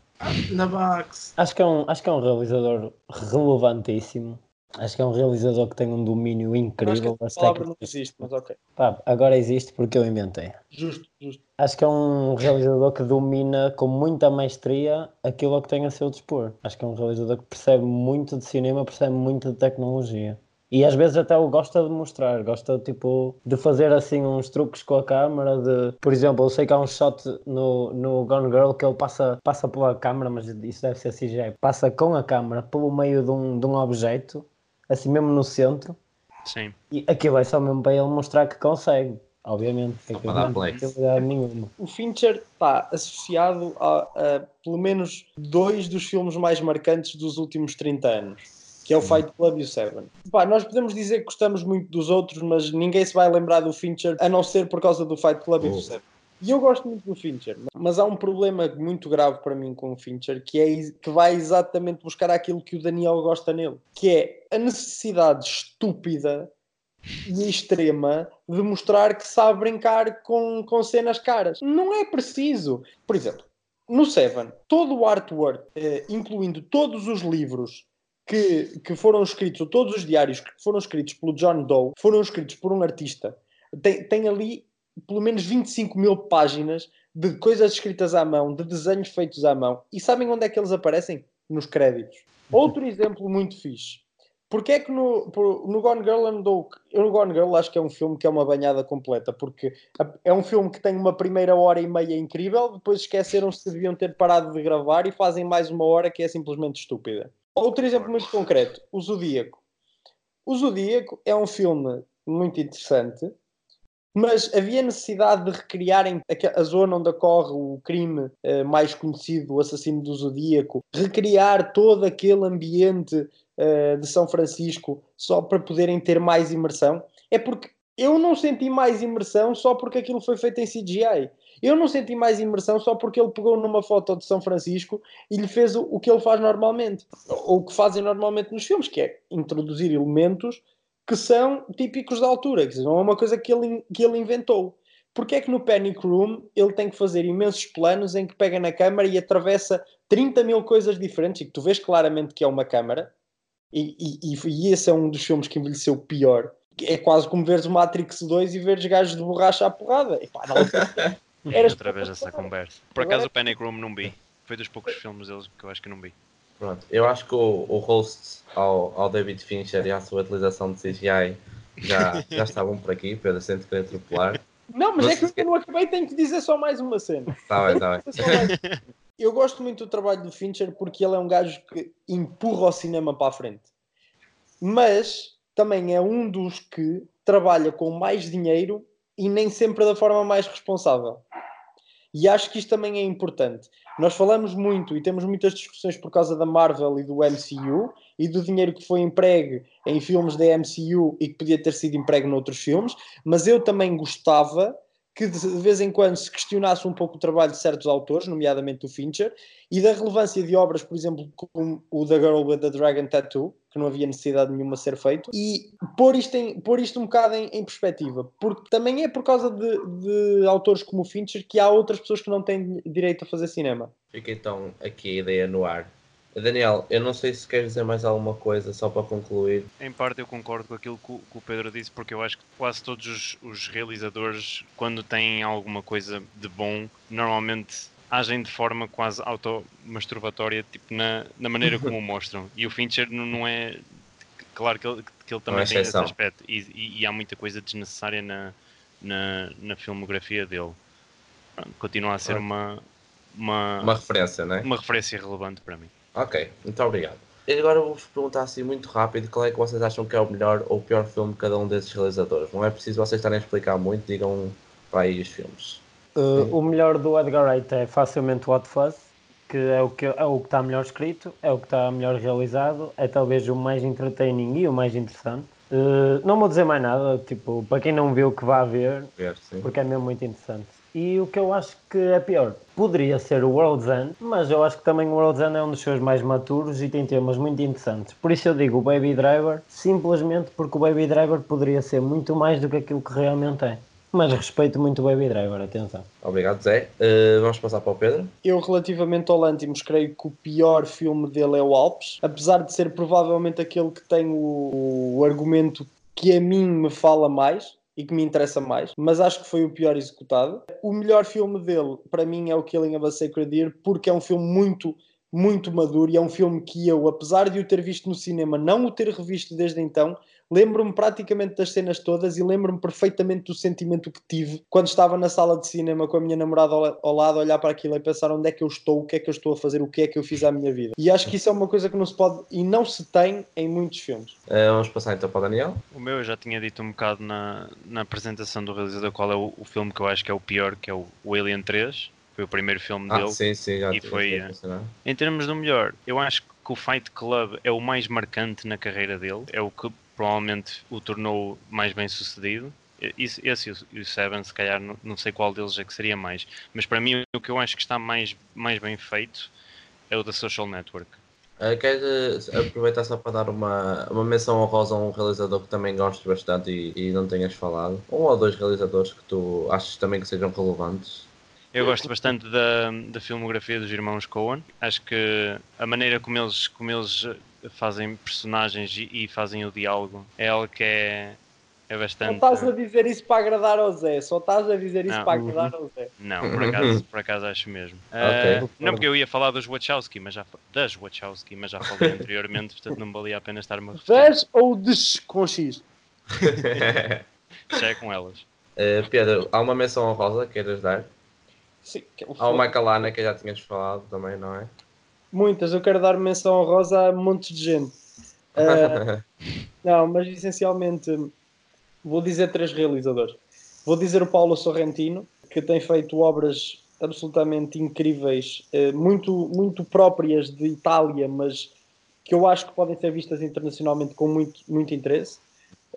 Na box. Acho que, é um, acho que é um realizador relevantíssimo Acho que é um realizador que tem um domínio incrível. Acho que a palavra não existe, mas ok. Agora existe porque eu inventei. Justo, justo. Acho que é um realizador que domina com muita maestria aquilo que tem a seu dispor. Acho que é um realizador que percebe muito de cinema, percebe muito de tecnologia. E às vezes até o gosta de mostrar, gosta tipo de fazer assim uns truques com a câmera, de, por exemplo, eu sei que há um shot no, no Gone Girl que ele passa, passa pela câmera, mas isso deve ser CGI, passa com a câmera pelo meio de um, de um objeto assim mesmo no centro. Sim. E aquilo é só mesmo para ele mostrar que consegue, obviamente. Só Aquilo para dar não play. nenhuma. O Fincher está associado a, a pelo menos dois dos filmes mais marcantes dos últimos 30 anos, que é o Fight Club e o Seven. Pá, nós podemos dizer que gostamos muito dos outros, mas ninguém se vai lembrar do Fincher a não ser por causa do Fight Club e do Oh. Seven. E eu gosto muito do Fincher, mas há um problema muito grave para mim com o Fincher, que é que vai exatamente buscar aquilo que o Daniel gosta nele, que é a necessidade estúpida e extrema de mostrar que sabe brincar com, com cenas caras. Não é preciso. Por exemplo, no Seven, todo o artwork, eh, incluindo todos os livros que, que foram escritos, ou todos os diários que foram escritos pelo John Doe, foram escritos por um artista, tem, tem ali pelo menos 25 mil páginas de coisas escritas à mão, de desenhos feitos à mão. E sabem onde é que eles aparecem? Nos créditos. Outro exemplo muito fixe. Porque é que no, no Gone Girl andou. Eu no Gone Girl acho que é um filme que é uma banhada completa, porque é um filme que tem uma primeira hora e meia incrível, depois esqueceram-se que deviam ter parado de gravar e fazem mais uma hora que é simplesmente estúpida. Outro exemplo muito concreto: O Zodíaco. O Zodíaco é um filme muito interessante, mas havia necessidade de recriarem a zona onde ocorre o crime eh, mais conhecido, o assassino do Zodíaco, recriar todo aquele ambiente eh, de São Francisco só para poderem ter mais imersão. É porque eu não senti mais imersão só porque aquilo foi feito em CGI. Eu não senti mais imersão só porque ele pegou numa foto de São Francisco e lhe fez o que ele faz normalmente, ou o que fazem normalmente nos filmes, que é introduzir elementos que são típicos da altura, dizer, não é uma coisa que ele, que ele inventou. Porque é que no Panic Room ele tem que fazer imensos planos em que pega na câmara e atravessa 30 mil coisas diferentes e que tu vês claramente que é uma câmara, e, e, e- e esse é um dos filmes que envelheceu pior. É quase como veres o Matrix 2 e veres gajos de borracha à porrada. Epá, na altura, era Outra vez essa conversa. Por Agora- acaso o Panic Room não vi. Foi dos poucos filmes deles que eu acho que não vi. Pronto, eu acho que o, o host ao, ao David Fincher e à sua utilização de CGI já, já estavam por aqui, Pedro, sem te querer atropelar. Não, mas Não é que eu não acabei, tenho que dizer só mais uma cena. Está bem, está bem. Eu gosto muito do trabalho do Fincher porque ele é um gajo que empurra o cinema para a frente. Mas também é um dos que trabalha com mais dinheiro e nem sempre da forma mais responsável. E acho que isto também é importante. Nós falamos muito e temos muitas discussões por causa da Marvel e do MCU e do dinheiro que foi empregue em filmes da MCU e que podia ter sido empregue noutros filmes, mas eu também gostava que de vez em quando se questionasse um pouco o trabalho de certos autores, nomeadamente do Fincher, e da relevância de obras, por exemplo, como o The Girl with the Dragon Tattoo, que não havia necessidade nenhuma de ser feito, e pôr isto, em, pôr isto um bocado em, em perspectiva, porque também é por causa de, de autores como o Fincher que há outras pessoas que não têm direito a fazer cinema. Fica então aqui a ideia no ar. Daniel, eu não sei se queres dizer mais alguma coisa, só para concluir. Em parte eu concordo com aquilo que o, que o Pedro disse, porque eu acho que quase todos os, os realizadores, quando têm alguma coisa de bom, normalmente agem de forma quase automasturbatória, tipo na, na maneira como o mostram. E o Fincher não, não é. Claro que ele, que ele também é tem esse aspecto, e, e- e há muita coisa desnecessária na, na, na filmografia dele. Pronto, Continua a ser Claro. uma, uma, Uma referência, não é? uma referência relevante para mim. Ok, muito obrigado. E agora vou-vos perguntar assim muito rápido qual é que vocês acham que é o melhor ou o pior filme de cada um desses realizadores. Não é preciso vocês estarem a explicar muito, digam para aí os filmes. Uh, o melhor do Edgar Wright é facilmente What Fuzz, que é o que é o que está melhor escrito, é o que está melhor realizado, é talvez o mais entertaining e o mais interessante. Uh, não vou dizer mais nada, tipo, para quem não viu que vá ver, sim. porque é mesmo muito interessante. E o que eu acho que é pior, poderia ser o World's End, mas eu acho que também o World's End é um dos seus mais maturos e tem temas muito interessantes. Por isso eu digo o Baby Driver, simplesmente porque o Baby Driver poderia ser muito mais do que aquilo que realmente é. Mas respeito muito o Baby Driver, atenção. Obrigado, Zé. Uh, vamos passar para o Pedro. Eu, relativamente ao Lantimos, creio que o pior filme dele é o Alpes, apesar de ser provavelmente aquele que tem o, o argumento que a mim me fala mais e que me interessa mais, mas acho que foi o pior executado. O melhor filme dele, para mim, é o Killing of a Sacred Deer, porque é um filme muito muito maduro e é um filme que eu, apesar de o ter visto no cinema, não o ter revisto desde então, lembro-me praticamente das cenas todas e lembro-me perfeitamente do sentimento que tive quando estava na sala de cinema com a minha namorada ao lado, a olhar para aquilo e pensar onde é que eu estou, o que é que eu estou a fazer, o que é que eu fiz à minha vida. E acho que isso é uma coisa que não se pode e não se tem em muitos filmes. Uh, vamos passar então para o Daniel. O meu eu já tinha dito um bocado na, na apresentação do realizador qual é o, o filme que eu acho que é o pior, que é o, o Alien 3 foi o primeiro filme ah, dele. Sim, sim, já e foi, eh, em termos do melhor, eu acho que o Fight Club é o mais marcante na carreira dele, é o que provavelmente o tornou mais bem sucedido. Esse, esse e o Seven, se calhar, não, não, sei qual deles é que seria mais, mas para mim o que eu acho que está mais, mais bem feito é o da Social Network. Uh, queres aproveitar só para dar uma, uma menção honrosa a um realizador que também gostes bastante e, e não tenhas falado? Um ou dois realizadores que tu achas também que sejam relevantes? Eu gosto bastante da, da filmografia dos irmãos Coen. Acho que a maneira como eles, como eles fazem personagens e, e fazem o diálogo é algo que é, é bastante. Só estás a dizer isso para agradar ao Zé, só estás a dizer isso não. para agradar ao Zé. Não, por acaso, por acaso acho mesmo. Okay. Uh, não, porque eu ia falar dos Wachowski, mas já, das Wachowski, mas já falei anteriormente, portanto não valia a pena estar-me a repetir. Das ou des com X? Já é com elas. Uh, Pedro, há uma menção honrosa que queiras dar? Sim, que é Há o Macalana que já tinhas falado também, não é? Muitas, eu quero dar menção honrosa a montes de gente. Uh, não, mas essencialmente vou dizer três realizadores. Vou dizer o Paulo Sorrentino, que tem feito obras absolutamente incríveis, uh, muito, muito próprias de Itália, mas que eu acho que podem ser vistas internacionalmente com muito, muito interesse.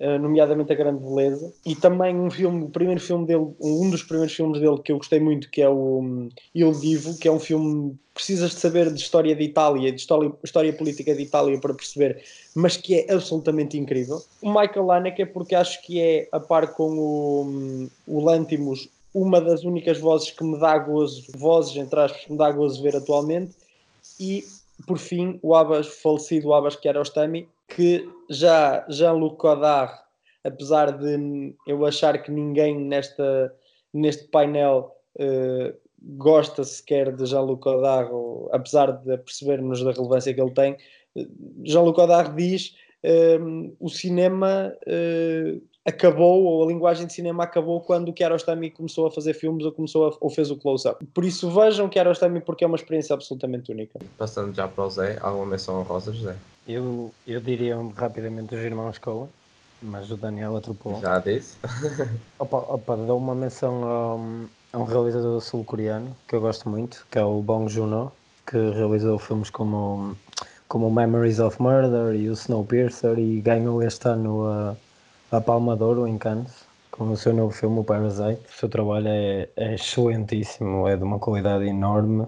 Eh, nomeadamente A Grande Beleza, e também um filme, o primeiro filme dele, um dos primeiros filmes dele que eu gostei muito, que é o um, Il Divo, que é um filme precisas de saber de história de Itália, de história, história política de Itália para perceber, mas que é absolutamente incrível. O Michael Haneke é porque acho que é, a par com o, um, o Lantimos, uma das únicas vozes que me dá gozo, vozes entre aspas, que me dá gozo ver atualmente, e por fim, o Abbas, falecido Abbas Kiarostami, que já Jean-Luc Godard, apesar de eu achar que ninguém nesta, neste painel uh, gosta sequer de Jean-Luc Godard, ou, apesar de percebermos da relevância que ele tem, eh, Jean-Luc Godard diz uh, o cinema uh, acabou, ou a linguagem de cinema acabou quando o Kiarostami começou a fazer filmes ou, começou a, ou fez o close-up. Por isso vejam Kiarostami porque é uma experiência absolutamente única. Passando já para o Zé, alguma menção honrosa, José? Eu, eu diria rapidamente os irmãos Coen, mas o Daniel atropelou. Já disse. opa, opa, dou uma menção a, a um realizador sul-coreano que eu gosto muito, que é o Bong Joon-ho, que realizou filmes como, como Memories of Murder e o Snowpiercer e ganhou este ano a a Palma de Ouro em Cannes com o seu novo filme, o Parasite. O seu trabalho é, é excelentíssimo, é de uma qualidade enorme.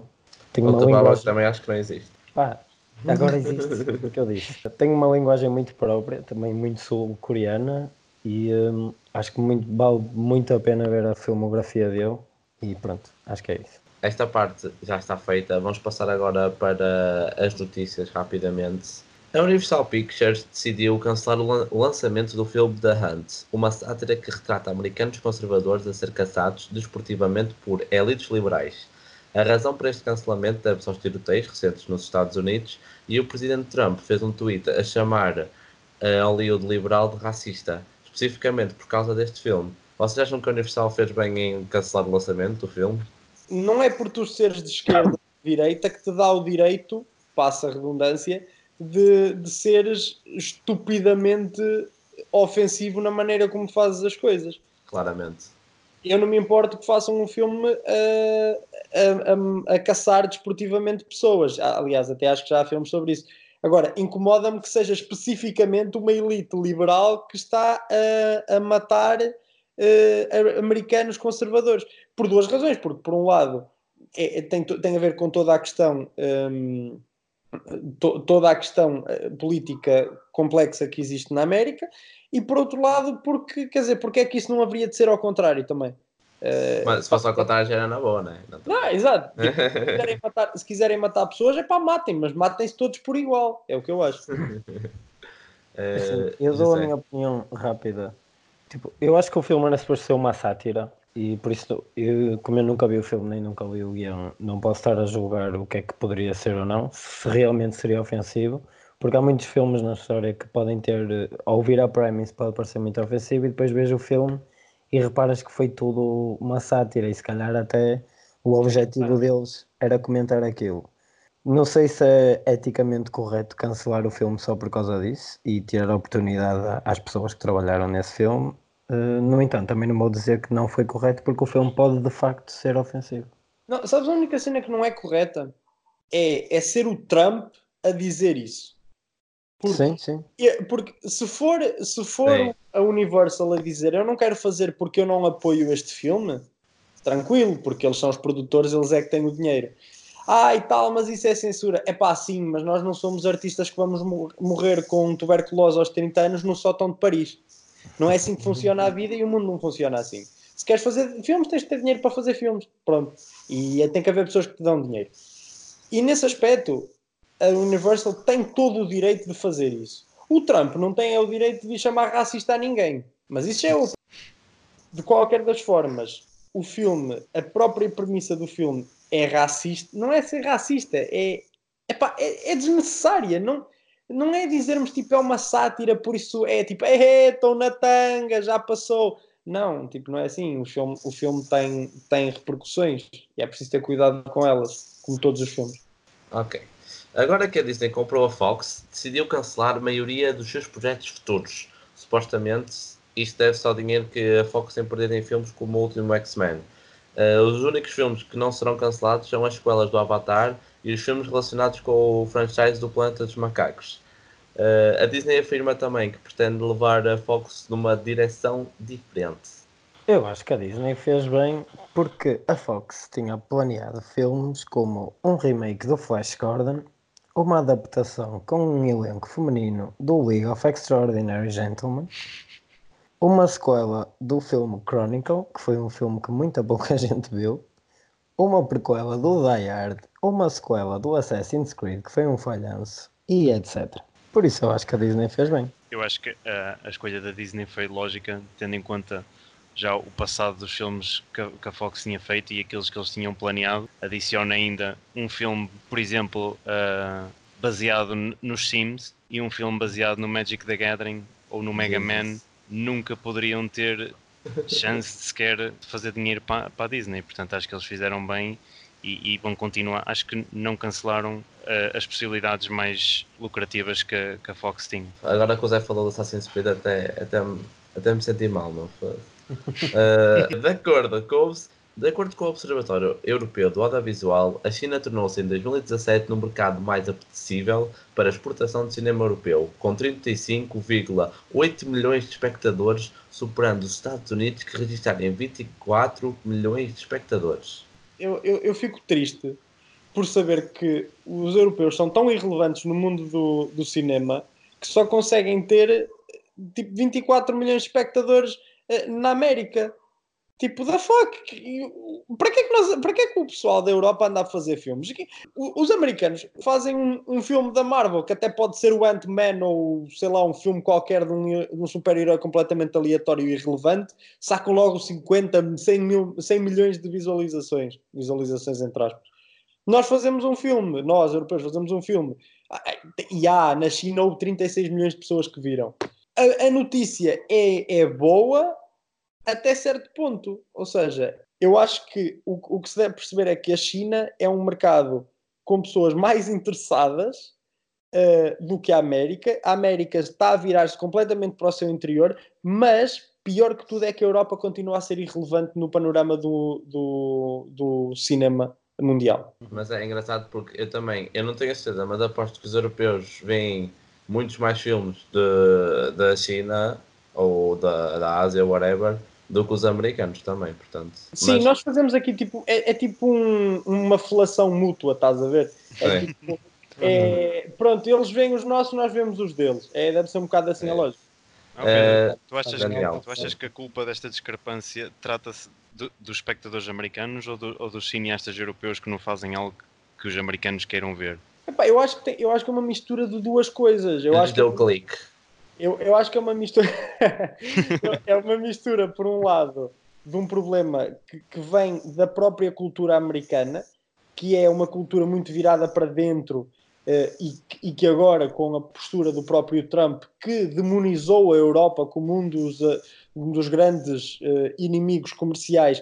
Tem uma linguagem... também acho que não existe. Pá, agora existe, o que eu disse. Tem uma linguagem muito própria, também muito sul-coreana e hum, acho que muito, vale muito a pena ver a filmografia dele e pronto, acho que é isso. Esta parte já está feita, vamos passar agora para as notícias rapidamente. A Universal Pictures decidiu cancelar o lançamento do filme The Hunt, uma sátira que retrata americanos conservadores a ser caçados desportivamente por elites liberais. A razão para este cancelamento deve-se aos tiroteios recentes nos Estados Unidos e o presidente Trump fez um tweet a chamar a Hollywood liberal de racista, especificamente por causa deste filme. Vocês acham que a Universal fez bem em cancelar o lançamento do filme? Não é por tu seres de esquerda ou de direita que te dá o direito, passa a redundância, de, de seres estupidamente ofensivo na maneira como fazes as coisas. Claramente. Eu não me importo que façam um filme a, a, a, a caçar desportivamente pessoas. Ah, aliás, até acho que já há filmes sobre isso. Agora, incomoda-me que seja especificamente uma elite liberal que está a, a matar uh, americanos conservadores. Por duas razões. Porque, por um lado, é, tem, tem a ver com toda a questão. Um, to, toda a questão eh, política complexa que existe na América e por outro lado porque quer dizer porque é que isso não haveria de ser ao contrário também? Uh, mas se fosse ao contrário já era na boa né? não é? Não, exato. Tipo, se, quiserem matar, se quiserem matar pessoas é para matem mas matem-se todos por igual é o que eu acho. Assim, eu dou a minha opinião rápida. Tipo, eu acho que o filme era suposto ser uma sátira E por isso, eu, como eu nunca vi o filme nem nunca li o guião, não posso estar a julgar o que é que poderia ser ou não, se realmente seria ofensivo, porque há muitos filmes na história que podem ter, ao ouvir a premise pode parecer muito ofensivo e depois vejo o filme e reparas que foi tudo uma sátira e se calhar até o objetivo deles era comentar aquilo. Não sei se é eticamente correto cancelar o filme só por causa disso e tirar a oportunidade às pessoas que trabalharam nesse filme. Uh, no entanto, também não vou dizer que não foi correto porque o filme pode de facto ser ofensivo. Não, sabes a única cena que não é correta? É, é ser o Trump a dizer isso. Porque, sim, sim. Porque se for, se for a Universal a dizer eu não quero fazer porque eu não apoio este filme, tranquilo, porque eles são os produtores, eles é que têm o dinheiro. Ah, e tal, mas isso é censura. É pá, sim, mas nós não somos artistas que vamos morrer com tuberculose aos 30 anos no sótão de Paris. Não é assim que funciona a vida e o mundo não funciona assim. Se queres fazer filmes, tens de ter dinheiro para fazer filmes. Pronto. E é, tem que haver pessoas que te dão dinheiro. E nesse aspecto, a Universal tem todo o direito de fazer isso. O Trump não tem o direito de chamar racista a ninguém. Mas isso é o. De qualquer das formas, o filme, a própria premissa do filme é racista. Não é ser racista, é, epá, é, é desnecessária. Não, não é dizermos tipo é uma sátira, por isso é tipo, estou na tanga, já passou. Não, tipo, não é assim. O filme, o filme tem, tem repercussões e é preciso ter cuidado com elas, como todos os filmes. Ok. Agora que a Disney comprou a Fox, decidiu cancelar a maioria dos seus projetos futuros. Supostamente, isto deve-se ao dinheiro que a Fox tem perdido em filmes como o último X-Men. Uh, os únicos filmes que não serão cancelados são as sequelas do Avatar e os filmes relacionados com o franchise do Planeta dos Macacos. Uh, a Disney afirma também que pretende levar a Fox numa direção diferente. Eu acho que a Disney fez bem porque a Fox tinha planeado filmes como um remake do Flash Gordon uma adaptação com um elenco feminino do League of Extraordinary Gentlemen, uma sequela do filme Chronicle, que foi um filme que muita pouca gente viu, uma prequela do Die Hard, uma sequela do Assassin's Creed, que foi um falhanço, e etc. Por isso eu acho que a Disney fez bem. Eu acho que uh, a escolha da Disney foi lógica, tendo em conta já o passado dos filmes que a, que a, Fox tinha feito e aqueles que eles tinham planeado. Adiciona ainda um filme, por exemplo, uh, baseado nos Sims e um filme baseado no Magic the Gathering ou no Mega Man. Nunca poderiam ter chance de sequer fazer dinheiro para, para a Disney. Portanto, acho que eles fizeram bem e, e vão continuar. Acho que não cancelaram uh, as possibilidades mais lucrativas que, que, a Fox tinha. Agora que o Zé falou do Assassin's Creed, até, até, até me senti mal, não foi? Uh, de, acordo com, de acordo com o Observatório Europeu do Audiovisual, a China tornou-se em 2017 no mercado mais apetecível para exportação de cinema europeu, com 35,8 milhões de espectadores, superando os Estados Unidos, que registraram 24 milhões de espectadores. Eu, eu, eu fico triste por saber que os europeus são tão irrelevantes no mundo do, do cinema que só conseguem ter tipo 24 milhões de espectadores eh, na América. Tipo, da fuck? Para que, é que nós, para que é que o pessoal da Europa anda a fazer filmes? Os americanos fazem um, um filme da Marvel, que até pode ser o Ant-Man ou, sei lá, um filme qualquer de um, um super-herói completamente aleatório e irrelevante, sacam logo 50, 100, mil, 100 milhões de visualizações. Visualizações entre aspas. Nós fazemos um filme, nós, europeus, fazemos um filme. Ah, e há, na China houve 36 milhões de pessoas que viram a, a notícia é, é boa até certo ponto. Ou seja, eu acho que o, o que se deve perceber é que a China é um mercado com pessoas mais interessadas uh, do que a América. A América está a virar-se completamente para o seu interior, mas pior que tudo é que a Europa continua a ser irrelevante no panorama do, do, do cinema mundial. Mas é engraçado porque eu também, eu não tenho a certeza, mas aposto que os europeus veem muitos mais filmes de, da China ou da, da Ásia, whatever, do que os americanos também, portanto. Sim, mas... nós fazemos aqui tipo, é, é tipo um, uma felação mútua, estás a ver? É, tipo, é, pronto, eles veem os nossos, nós vemos os deles. É, deve ser um bocado assim é. a lógica. Okay. É, tu, achas que, tu achas que a culpa desta discrepância trata-se do, dos espectadores americanos ou, do, ou dos cineastas europeus que não fazem algo que os americanos queiram ver? Epá, eu, acho que tem, eu acho que é uma mistura de duas coisas. Eu acho que, deu clique. Eu, eu acho que é uma mistura. é uma mistura, por um lado, de um problema que, que vem da própria cultura americana, que é uma cultura muito virada para dentro Uh, e, e, que agora, com a postura do próprio Trump, que demonizou a Europa como um dos, uh, um dos grandes uh, inimigos comerciais,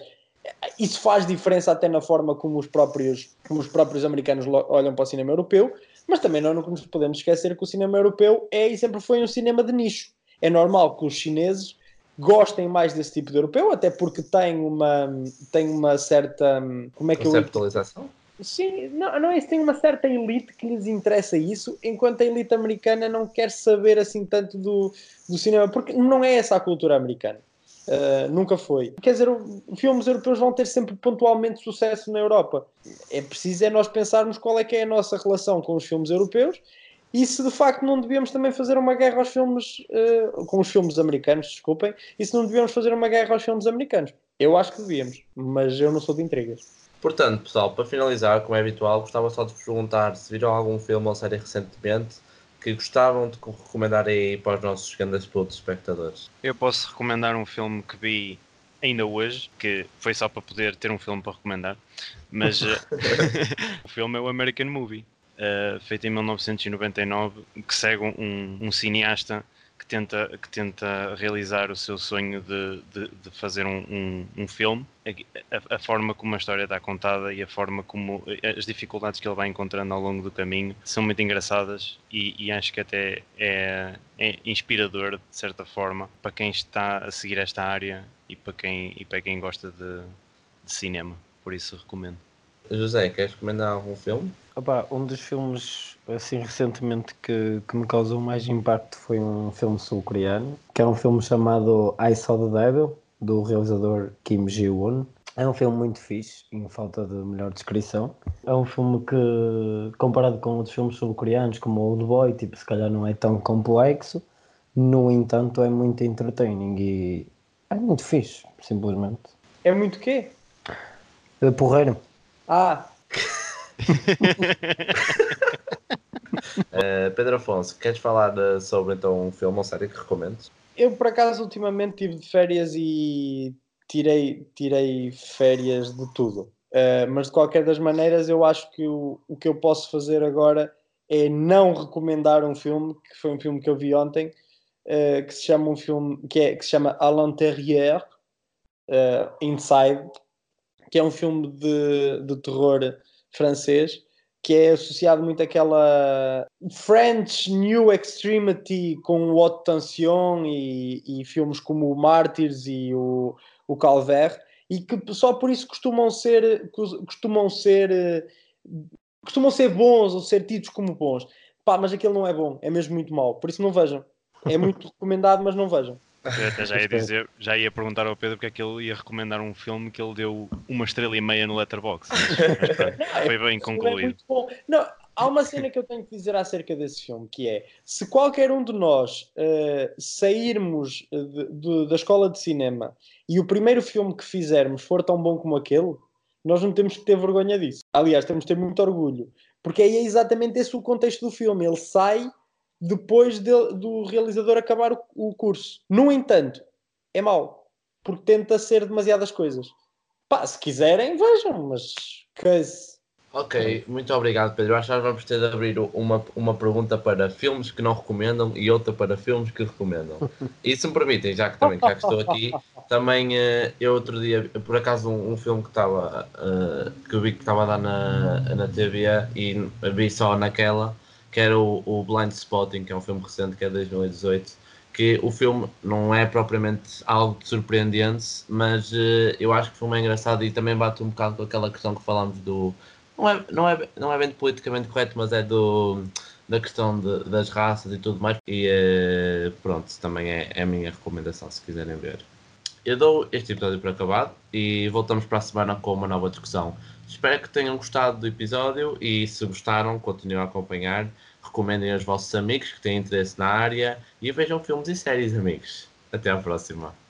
isso faz diferença até na forma como os próprios, como os próprios americanos olham para o cinema europeu, mas também não nos podemos esquecer que o cinema europeu é e sempre foi um cinema de nicho. É normal que os chineses gostem mais desse tipo de europeu, até porque tem uma, tem uma certa. Como é que Conceptualização? Eu Sim, não, não é isso. Tem uma certa elite que lhes interessa isso, enquanto a elite americana não quer saber assim tanto do, do cinema, porque não é essa a cultura americana. Uh, nunca foi. Quer dizer, filmes europeus vão ter sempre pontualmente sucesso na Europa. É preciso é nós pensarmos qual é que é a nossa relação com os filmes europeus e se de facto não devíamos também fazer uma guerra aos filmes uh, com os filmes americanos, desculpem, e se não devíamos fazer uma guerra aos filmes americanos. Eu acho que devíamos, mas eu não sou de intrigas. Portanto, pessoal, para finalizar, como é habitual, gostava só de vos perguntar se viram algum filme ou série recentemente que gostavam de recomendar aí para os nossos grandes putos espectadores. Eu posso recomendar um filme que vi ainda hoje, que foi só para poder ter um filme para recomendar, mas eh, o filme é o American Movie, uh, feito em 1999, que segue um, um cineasta que tenta, que tenta realizar o seu sonho de, de, de fazer um, um, um filme, a, a, forma como a história está contada e a forma como as dificuldades que ele vai encontrando ao longo do caminho são muito engraçadas e, e acho que até é, é, inspirador de certa forma para quem está a seguir esta área e para quem, e para quem gosta de, de cinema. Por isso recomendo. José, queres recomendar algum filme? Opa, um dos filmes assim recentemente que, que me causou mais impacto foi um filme sul-coreano, que é um filme chamado I Saw the Devil, do realizador Kim Ji-woon. É um filme muito fixe, em falta de melhor descrição. É um filme que, comparado com outros filmes sul-coreanos, como Old Boy, tipo, se calhar não é tão complexo. No entanto, é muito entertaining e é muito fixe, simplesmente. É muito quê? É porreiro. Ah! uh, Pedro Afonso, queres falar uh, sobre então um filme ou série que recomendes? Eu por acaso ultimamente tive de férias e tirei, tirei férias de tudo. Uh, mas de qualquer das maneiras eu acho que o, o que eu posso fazer agora é não recomendar um filme, que foi um filme que eu vi ontem, uh, que se chama um filme que, é, que se chama À l'intérieur, uh, Inside, que é um filme de, de terror francês que é associado muito àquela French New Extremity com o Haute Tension e, e filmes como o Mártires e o, o Calvaire e que só por isso costumam ser costumam ser costumam ser bons ou ser tidos como bons. Pá, mas aquele não é bom, é mesmo muito mau. Por isso não vejam. É muito recomendado, mas não vejam. Até já ia dizer, já ia perguntar ao Pedro porque é que ele ia recomendar um filme que ele deu uma estrela e meia no Letterboxd. foi bem é concluído. É não, há uma cena que eu tenho que dizer acerca desse filme, que é se qualquer um de nós uh, sairmos de, de, da escola de cinema e o primeiro filme que fizermos for tão bom como aquele, nós não temos que ter vergonha disso. Aliás, temos que ter muito orgulho. Porque é exatamente esse o contexto do filme. Ele sai depois de, do realizador acabar o, o, curso. No entanto, é mau, porque tenta ser demasiadas coisas. Pá, se quiserem, vejam, mas case. Ok, muito obrigado, Pedro. Acho que nós vamos ter de abrir uma, uma pergunta para filmes que não recomendam e outra para filmes que recomendam. E se me permitem, já que também já que estou aqui, também uh, eu outro dia, por acaso, um, um filme que estava uh, que eu vi que estava a dar na, na TV e vi só naquela que era o, o Blind Spotting, que é um filme recente, que é de 2018, que o filme não é propriamente algo surpreendente, mas uh, eu acho que o filme é engraçado e também bate um bocado com aquela questão que falámos do. Não é, não é, não é bem politicamente correto, mas é do, da questão de, das raças e tudo mais. E uh, pronto, também é, é a minha recomendação, se quiserem ver. Eu dou este episódio por acabado e voltamos para a semana com uma nova discussão. Espero que tenham gostado do episódio e se gostaram, continuem a acompanhar. Recomendem aos vossos amigos que têm interesse na área e vejam filmes e séries, amigos. Até à próxima.